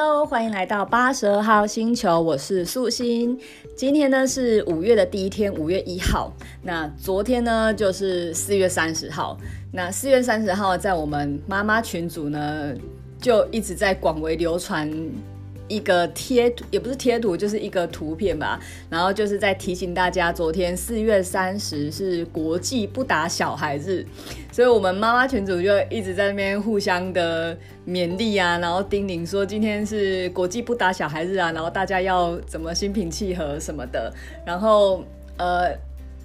Hello，欢迎来到八十二号星球，我是素心。今天呢是五月的第一天，五月一号。那昨天呢就是四月三十号。那四月三十号在我们妈妈群组呢就一直在广为流传。一个贴图也不是贴图，就是一个图片吧。然后就是在提醒大家，昨天四月三十是国际不打小孩日，所以我们妈妈群组就一直在那边互相的勉励啊，然后叮咛说今天是国际不打小孩日啊，然后大家要怎么心平气和什么的。然后呃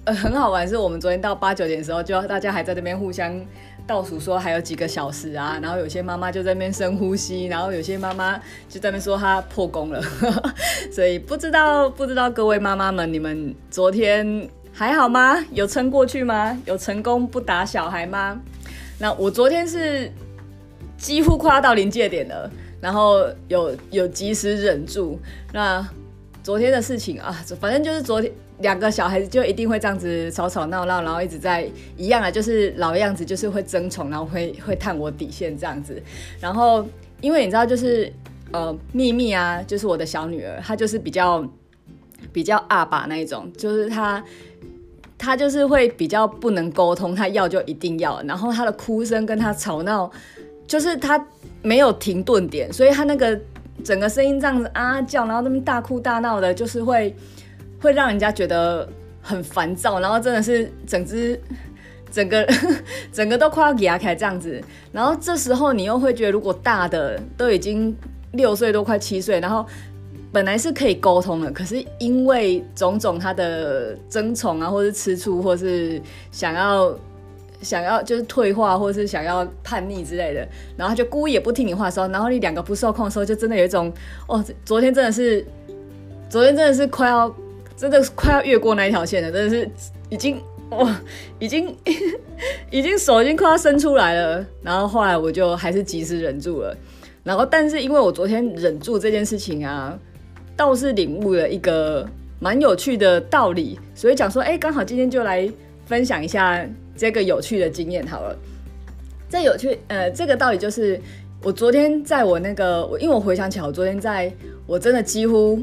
呃很好玩，是我们昨天到八九点的时候，就大家还在那边互相。倒数说还有几个小时啊，然后有些妈妈就在那边深呼吸，然后有些妈妈就在那边说她破功了，所以不知道不知道各位妈妈们，你们昨天还好吗？有撑过去吗？有成功不打小孩吗？那我昨天是几乎快要到临界点了，然后有有及时忍住。那昨天的事情啊，反正就是昨天。两个小孩子就一定会这样子吵吵闹闹，然后一直在一样啊，就是老样子，就是会争宠，然后会会探我底线这样子。然后因为你知道，就是呃秘密啊，就是我的小女儿，她就是比较比较阿爸那一种，就是她她就是会比较不能沟通，她要就一定要，然后她的哭声跟她吵闹，就是她没有停顿点，所以她那个整个声音这样子啊叫，然后那么大哭大闹的，就是会。会让人家觉得很烦躁，然后真的是整只、整个、整个都快要压开这样子。然后这时候你又会觉得，如果大的都已经六岁多快七岁，然后本来是可以沟通的，可是因为种种他的争宠啊，或是吃醋，或是想要想要就是退化，或是想要叛逆之类的，然后他就故意也不听你话的时候，然后你两个不受控的时候，就真的有一种哦，昨天真的是，昨天真的是快要。真的快要越过那一条线了，真的是已经哇，已经 已经手已经快要伸出来了。然后后来我就还是及时忍住了。然后但是因为我昨天忍住这件事情啊，倒是领悟了一个蛮有趣的道理，所以讲说，哎，刚好今天就来分享一下这个有趣的经验好了。这有趣，呃，这个道理就是我昨天在我那个，我因为我回想起来，我昨天在我真的几乎。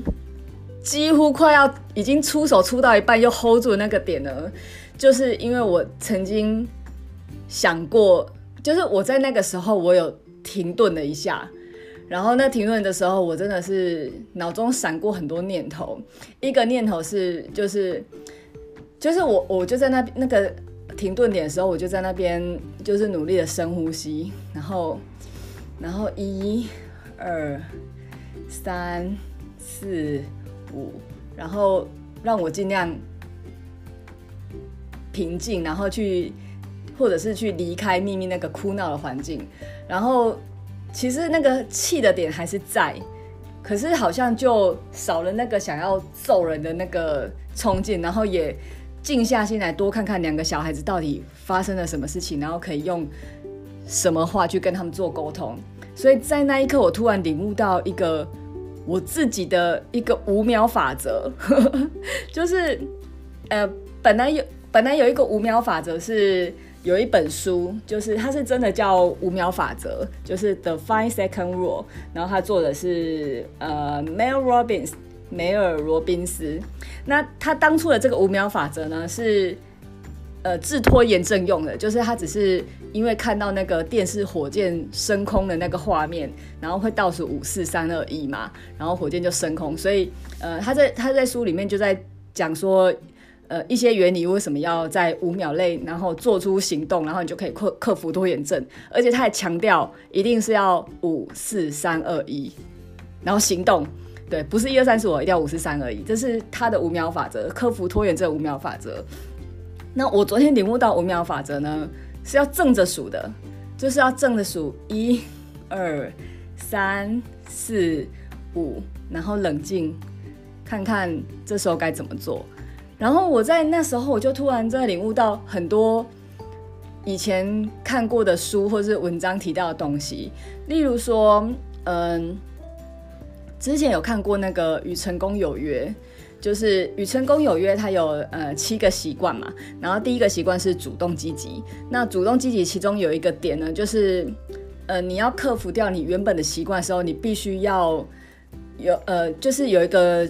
几乎快要已经出手出到一半又 hold 住那个点呢，就是因为我曾经想过，就是我在那个时候我有停顿了一下，然后那停顿的时候我真的是脑中闪过很多念头，一个念头是就是就是我我就在那那个停顿点的时候，我就在那边就是努力的深呼吸，然后然后一二三四。五然后让我尽量平静，然后去，或者是去离开秘密那个哭闹的环境。然后其实那个气的点还是在，可是好像就少了那个想要揍人的那个冲劲，然后也静下心来多看看两个小孩子到底发生了什么事情，然后可以用什么话去跟他们做沟通。所以在那一刻，我突然领悟到一个。我自己的一个五秒法则，就是，呃，本来有本来有一个五秒法则是有一本书，就是它是真的叫五秒法则，就是 The Five Second Rule，然后它做的是呃 Mel Robbins 梅尔罗宾斯，那他当初的这个五秒法则呢是。呃，治拖延症用的，就是他只是因为看到那个电视火箭升空的那个画面，然后会倒数五四三二一嘛，然后火箭就升空，所以呃，他在他在书里面就在讲说，呃，一些原理为什么要在五秒内，然后做出行动，然后你就可以克克服拖延症，而且他还强调一定是要五四三二一，然后行动，对，不是一二三四五，一定要五四三二一，这是他的五秒法则，克服拖延症五秒法则。那我昨天领悟到五秒法则呢，是要正着数的，就是要正着数一、二、三、四、五，然后冷静看看这时候该怎么做。然后我在那时候，我就突然在领悟到很多以前看过的书或是文章提到的东西，例如说，嗯，之前有看过那个《与成功有约》。就是与成功有约，它有呃七个习惯嘛。然后第一个习惯是主动积极。那主动积极其中有一个点呢，就是呃，你要克服掉你原本的习惯的时候，你必须要有呃，就是有一个，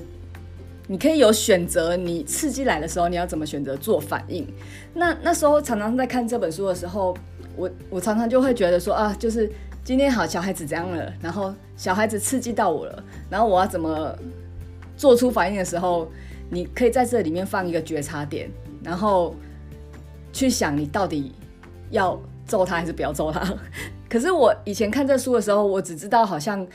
你可以有选择，你刺激来的时候，你要怎么选择做反应？那那时候常常在看这本书的时候，我我常常就会觉得说啊，就是今天好，小孩子怎样了，然后小孩子刺激到我了，然后我要怎么做出反应的时候，你可以在这里面放一个觉察点，然后去想你到底要。揍他还是不要揍他？可是我以前看这书的时候，我只知道好像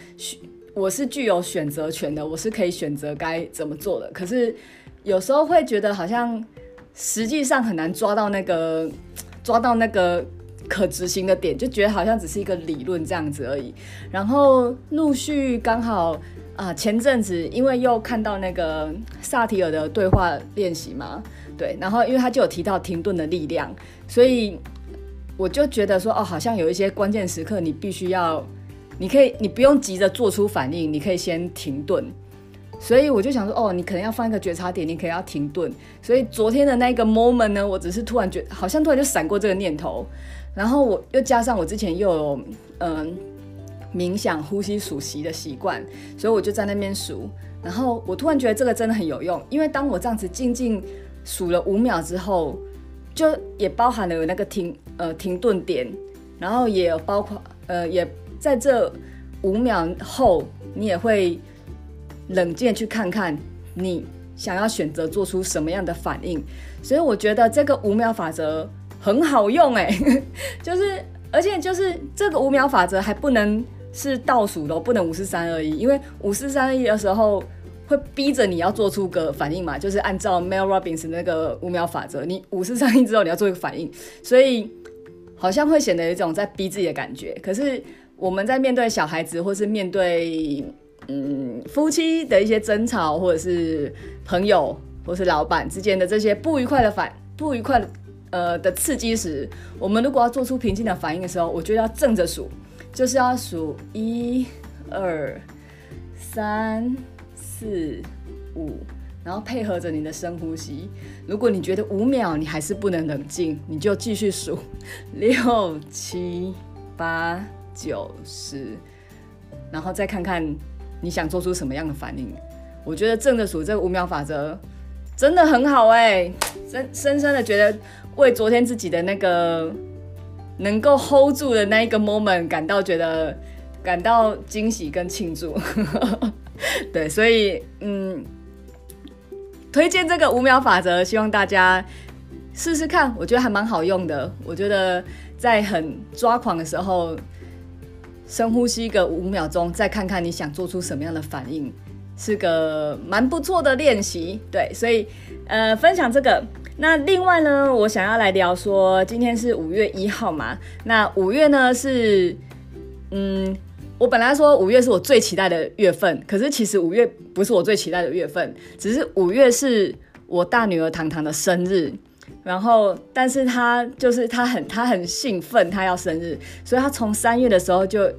我是具有选择权的，我是可以选择该怎么做的。可是有时候会觉得好像实际上很难抓到那个抓到那个可执行的点，就觉得好像只是一个理论这样子而已。然后陆续刚好啊，前阵子因为又看到那个萨提尔的对话练习嘛，对，然后因为他就有提到停顿的力量，所以。我就觉得说，哦，好像有一些关键时刻，你必须要，你可以，你不用急着做出反应，你可以先停顿。所以我就想说，哦，你可能要放一个觉察点，你可能要停顿。所以昨天的那个 moment 呢，我只是突然觉，好像突然就闪过这个念头，然后我又加上我之前又有嗯冥想、呼吸、数息的习惯，所以我就在那边数。然后我突然觉得这个真的很有用，因为当我这样子静静数了五秒之后。就也包含了有那个停呃停顿点，然后也有包括呃也在这五秒后，你也会冷静去看看你想要选择做出什么样的反应。所以我觉得这个五秒法则很好用哎，就是而且就是这个五秒法则还不能是倒数的，不能五四三二一，因为五四三二一的时候。会逼着你要做出个反应嘛，就是按照 Mel Robbins 那个五秒法则，你五四三一之后你要做一个反应，所以好像会显得有一种在逼自己的感觉。可是我们在面对小孩子，或是面对嗯夫妻的一些争吵，或者是朋友或是老板之间的这些不愉快的反不愉快呃的刺激时，我们如果要做出平静的反应的时候，我觉得要正着数，就是要数一二三。四五，然后配合着你的深呼吸。如果你觉得五秒你还是不能冷静，你就继续数六七八九十，然后再看看你想做出什么样的反应。我觉得正着数这个五秒法则真的很好哎，深深深的觉得为昨天自己的那个能够 hold 住的那一个 moment 感到觉得感到惊喜跟庆祝。对，所以嗯，推荐这个五秒法则，希望大家试试看。我觉得还蛮好用的。我觉得在很抓狂的时候，深呼吸个五秒钟，再看看你想做出什么样的反应，是个蛮不错的练习。对，所以呃，分享这个。那另外呢，我想要来聊说，今天是五月一号嘛，那五月呢是嗯。我本来说五月是我最期待的月份，可是其实五月不是我最期待的月份，只是五月是我大女儿糖糖的生日，然后但是他就是他很他很兴奋，他要生日，所以他从三月的时候就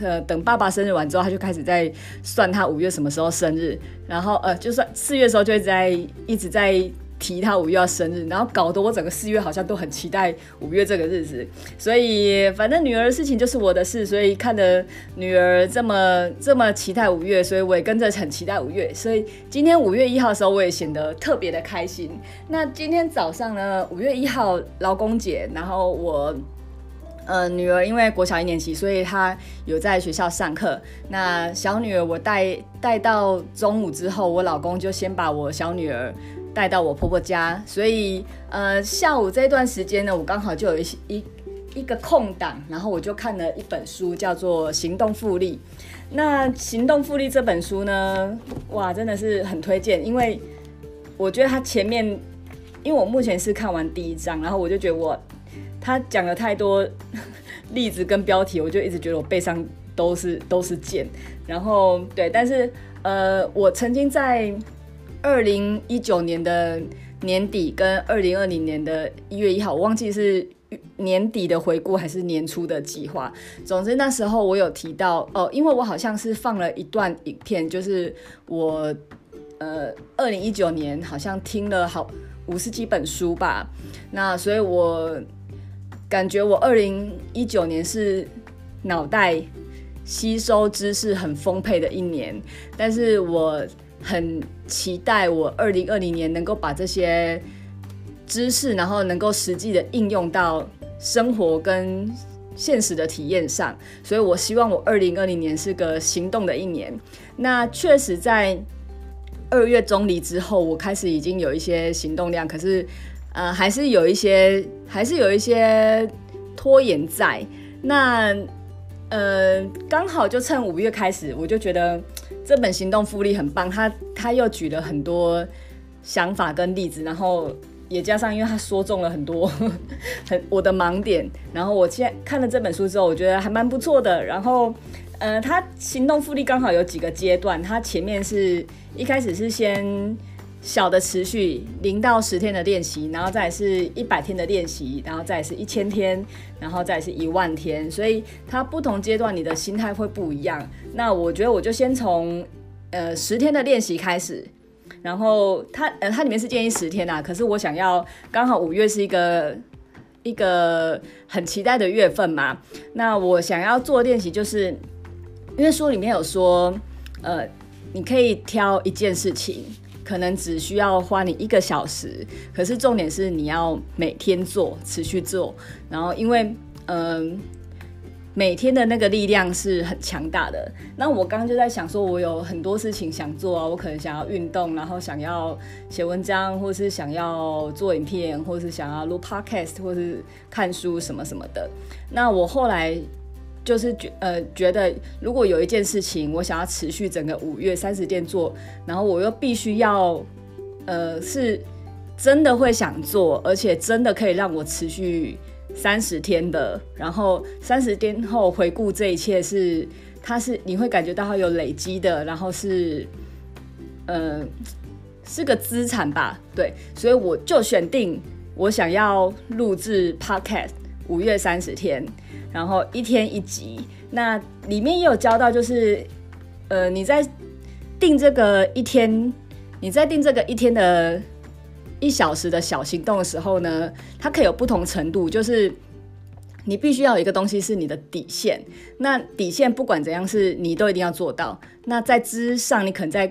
呃等爸爸生日完之后，他就开始在算他五月什么时候生日，然后呃就算四月的时候就一直在一直在。提他五月要生日，然后搞得我整个四月好像都很期待五月这个日子，所以反正女儿的事情就是我的事，所以看着女儿这么这么期待五月，所以我也跟着很期待五月，所以今天五月一号的时候我也显得特别的开心。那今天早上呢，五月一号劳工节，然后我呃女儿因为国小一年级，所以她有在学校上课。那小女儿我带带到中午之后，我老公就先把我小女儿。带到我婆婆家，所以呃下午这段时间呢，我刚好就有一一一个空档，然后我就看了一本书，叫做《行动复利》。那《行动复利》这本书呢，哇，真的是很推荐，因为我觉得它前面，因为我目前是看完第一章，然后我就觉得我他讲了太多例子跟标题，我就一直觉得我背上都是都是剑。然后对，但是呃，我曾经在。二零一九年的年底跟二零二零年的一月一号，我忘记是年底的回顾还是年初的计划。总之那时候我有提到哦，因为我好像是放了一段影片，就是我呃二零一九年好像听了好五十几本书吧。那所以我感觉我二零一九年是脑袋吸收知识很丰沛的一年，但是我很期待我二零二零年能够把这些知识，然后能够实际的应用到生活跟现实的体验上，所以我希望我二零二零年是个行动的一年。那确实在二月中离之后，我开始已经有一些行动量，可是呃还是有一些还是有一些拖延在。那呃，刚好就趁五月开始，我就觉得这本行动复利很棒。他他又举了很多想法跟例子，然后也加上，因为他说中了很多 很我的盲点。然后我现在看了这本书之后，我觉得还蛮不错的。然后呃，他行动复利刚好有几个阶段，他前面是一开始是先。小的持续零到十天的练习，然后再是一百天的练习，然后再是一千天，然后再是一万天。所以它不同阶段你的心态会不一样。那我觉得我就先从呃十天的练习开始，然后它呃它里面是建议十天啊，可是我想要刚好五月是一个一个很期待的月份嘛。那我想要做练习，就是因为书里面有说，呃，你可以挑一件事情。可能只需要花你一个小时，可是重点是你要每天做，持续做。然后因为嗯、每天的那个力量是很强大的。那我刚刚就在想说，我有很多事情想做啊，我可能想要运动，然后想要写文章，或是想要做影片，或是想要录 podcast，或是看书什么什么的。那我后来。就是觉呃觉得，如果有一件事情我想要持续整个五月三十天做，然后我又必须要呃是真的会想做，而且真的可以让我持续三十天的，然后三十天后回顾这一切是它是你会感觉到它有累积的，然后是呃是个资产吧，对，所以我就选定我想要录制 Podcast 五月三十天。然后一天一集，那里面也有教到，就是，呃，你在定这个一天，你在定这个一天的一小时的小行动的时候呢，它可以有不同程度，就是你必须要有一个东西是你的底线，那底线不管怎样是你都一定要做到，那在之上你可能在。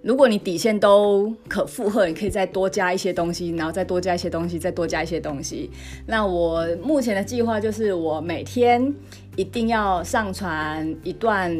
如果你底线都可负荷，你可以再多加一些东西，然后再多加一些东西，再多加一些东西。那我目前的计划就是，我每天一定要上传一段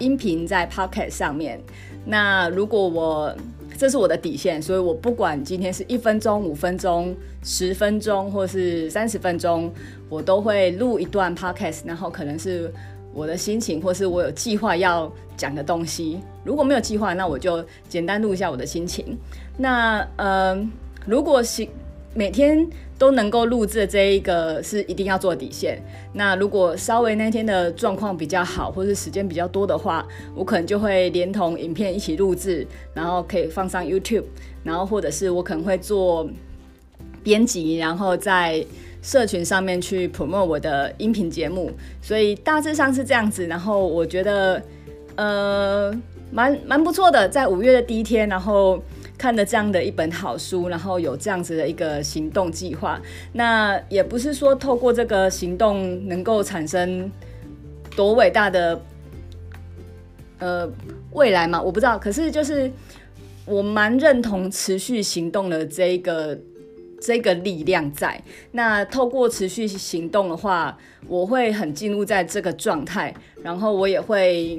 音频在 Podcast 上面。那如果我这是我的底线，所以我不管今天是一分钟、五分钟、十分钟，或是三十分钟，我都会录一段 Podcast，然后可能是。我的心情，或是我有计划要讲的东西，如果没有计划，那我就简单录一下我的心情。那呃，如果是每天都能够录制这一个是一定要做底线。那如果稍微那天的状况比较好，或是时间比较多的话，我可能就会连同影片一起录制，然后可以放上 YouTube，然后或者是我可能会做编辑，然后在。社群上面去 promote 我的音频节目，所以大致上是这样子。然后我觉得，呃，蛮蛮不错的，在五月的第一天，然后看了这样的一本好书，然后有这样子的一个行动计划。那也不是说透过这个行动能够产生多伟大的呃未来嘛，我不知道。可是就是我蛮认同持续行动的这一个。这个力量在，那透过持续行动的话，我会很进入在这个状态，然后我也会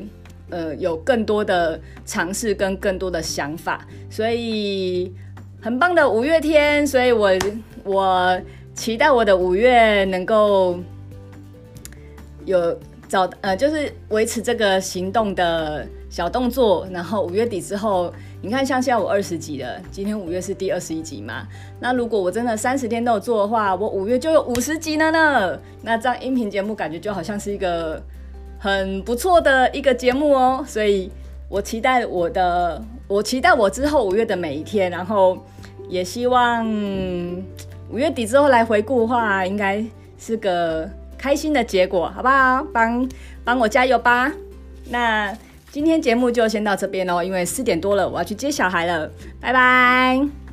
呃有更多的尝试跟更多的想法，所以很棒的五月天，所以我我期待我的五月能够有找呃就是维持这个行动的小动作，然后五月底之后。你看，像现在我二十集了，今天五月是第二十一集嘛？那如果我真的三十天都有做的话，我五月就有五十集了呢。那这样音频节目感觉就好像是一个很不错的一个节目哦。所以我期待我的，我期待我之后五月的每一天，然后也希望五月底之后来回顾的话，应该是个开心的结果，好不好？帮帮我加油吧。那。今天节目就先到这边喽，因为四点多了，我要去接小孩了，拜拜。